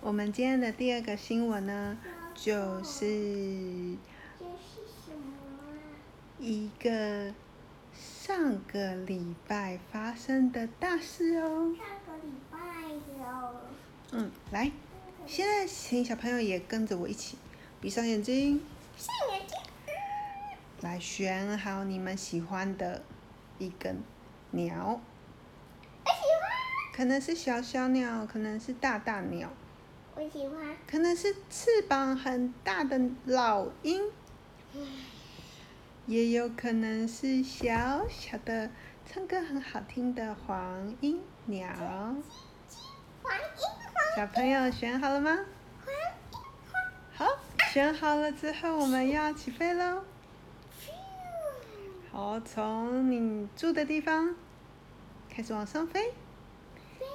我们今天的第二个新闻呢，就是一个上个礼拜发生的大事哦。上个礼拜哦。嗯，来，现在请小朋友也跟着我一起闭上眼睛。闭上眼睛。来选好你们喜欢的一根鸟。可能是小小鸟，可能是大大鸟。我喜欢。可能是翅膀很大的老鹰，也有可能是小小的唱歌很好听的黄莺鸟。黄莺。小朋友选好了吗？好，选好了之后，我们要起飞喽。好，从你住的地方开始往上飞。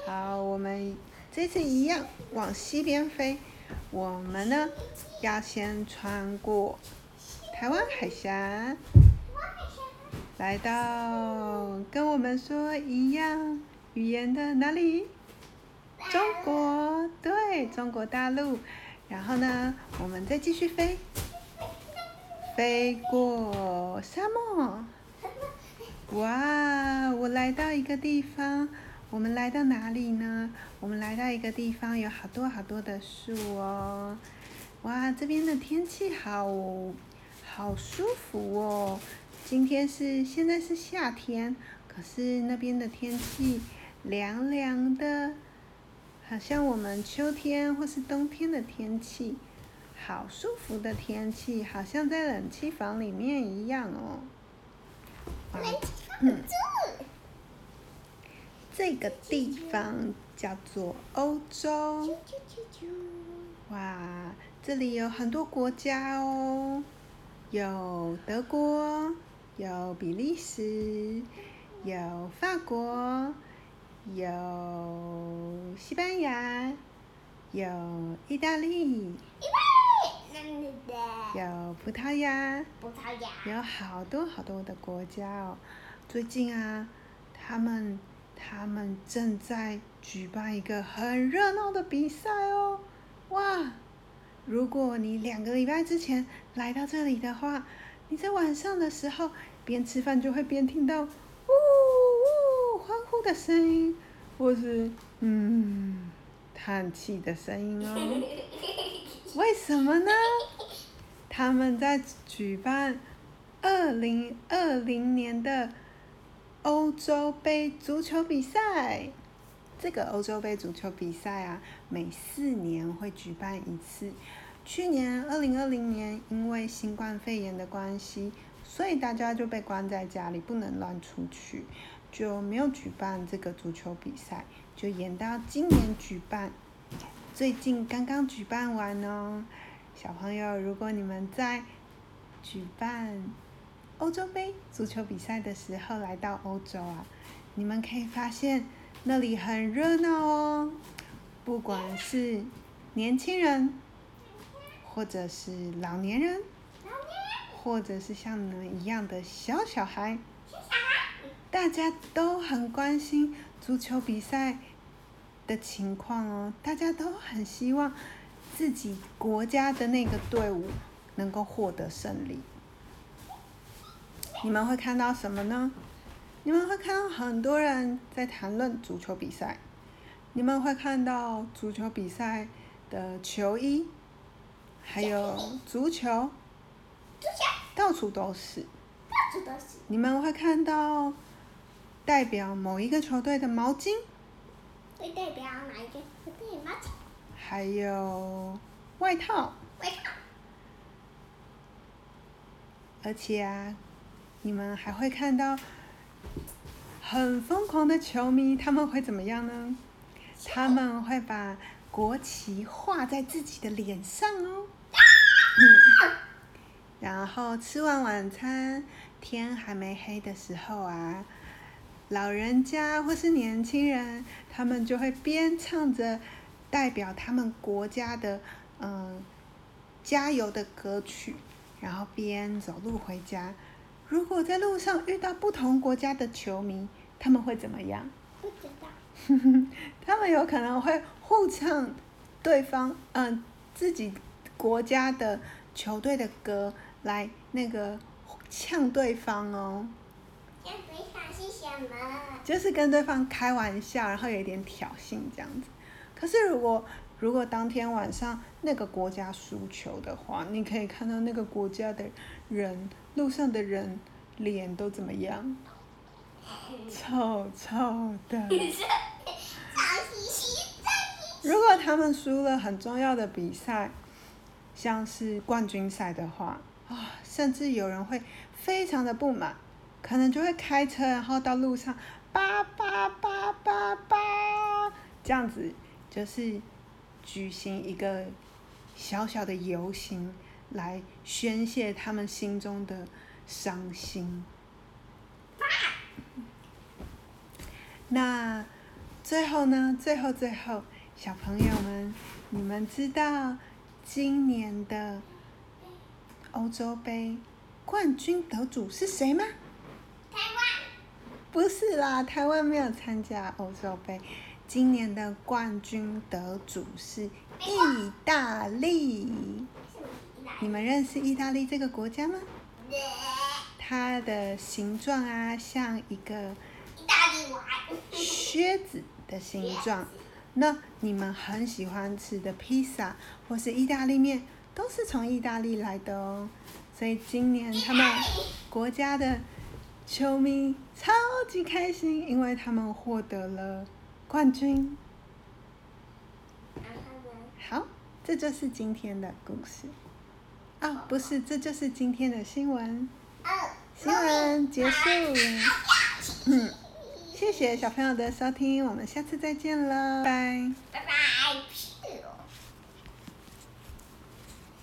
好，我们这次一样往西边飞。我们呢，要先穿过台湾海峡，来到跟我们说一样语言的哪里？中国，对，中国大陆。然后呢，我们再继续飞，飞过沙漠。哇，我来到一个地方。我们来到哪里呢？我们来到一个地方，有好多好多的树哦。哇，这边的天气好好舒服哦。今天是现在是夏天，可是那边的天气凉凉的，好像我们秋天或是冬天的天气，好舒服的天气，好像在冷气房里面一样哦。冷气房。这个地方叫做欧洲。哇，这里有很多国家哦，有德国，有比利时，有法国，有西班牙，有意大利，有葡萄牙，葡萄牙，有好多好多的国家哦。最近啊，他们。他们正在举办一个很热闹的比赛哦，哇！如果你两个礼拜之前来到这里的话，你在晚上的时候边吃饭就会边听到呜呜欢呼的声音，或是嗯叹气的声音哦。为什么呢？他们在举办二零二零年的。欧洲杯足球比赛，这个欧洲杯足球比赛啊，每四年会举办一次。去年二零二零年，因为新冠肺炎的关系，所以大家就被关在家里，不能乱出去，就没有举办这个足球比赛，就延到今年举办。最近刚刚举办完哦，小朋友，如果你们在举办。欧洲杯足球比赛的时候来到欧洲啊，你们可以发现那里很热闹哦。不管是年轻人，或者是老年人，或者是像你们一样的小小孩，大家都很关心足球比赛的情况哦。大家都很希望自己国家的那个队伍能够获得胜利。你们会看到什么呢？你们会看到很多人在谈论足球比赛，你们会看到足球比赛的球衣，还有足球，到处都是。你们会看到代表某一个球队的毛巾，会代表哪一个球队的毛巾？还有外套。外套。而且啊。你们还会看到很疯狂的球迷，他们会怎么样呢？他们会把国旗画在自己的脸上哦。然后吃完晚餐，天还没黑的时候啊，老人家或是年轻人，他们就会边唱着代表他们国家的嗯加油的歌曲，然后边走路回家。如果在路上遇到不同国家的球迷，他们会怎么样？不知道。他们有可能会互唱对方嗯自己国家的球队的歌来那个呛对方哦。呛对方是什么？就是跟对方开玩笑，然后有一点挑衅这样子。可是如果如果当天晚上那个国家输球的话，你可以看到那个国家的人，路上的人脸都怎么样？臭臭的。如果他们输了很重要的比赛，像是冠军赛的话，啊，甚至有人会非常的不满，可能就会开车，然后到路上，叭叭叭叭叭，这样子就是举行一个小小的游行，来宣泄他们心中的伤心。那最后呢？最后最后。小朋友们，你们知道今年的欧洲杯冠军得主是谁吗？台湾。不是啦，台湾没有参加欧洲杯。今年的冠军得主是意大利。你们认识意大利这个国家吗？它的形状啊，像一个靴子的形状。那你们很喜欢吃的披萨或是意大利面，都是从意大利来的哦。所以今年他们国家的球迷超级开心，因为他们获得了冠军。好，这就是今天的故事。哦，不是，这就是今天的新闻。新闻结束。嗯。谢谢小朋友的收听，我们下次再见了，拜拜。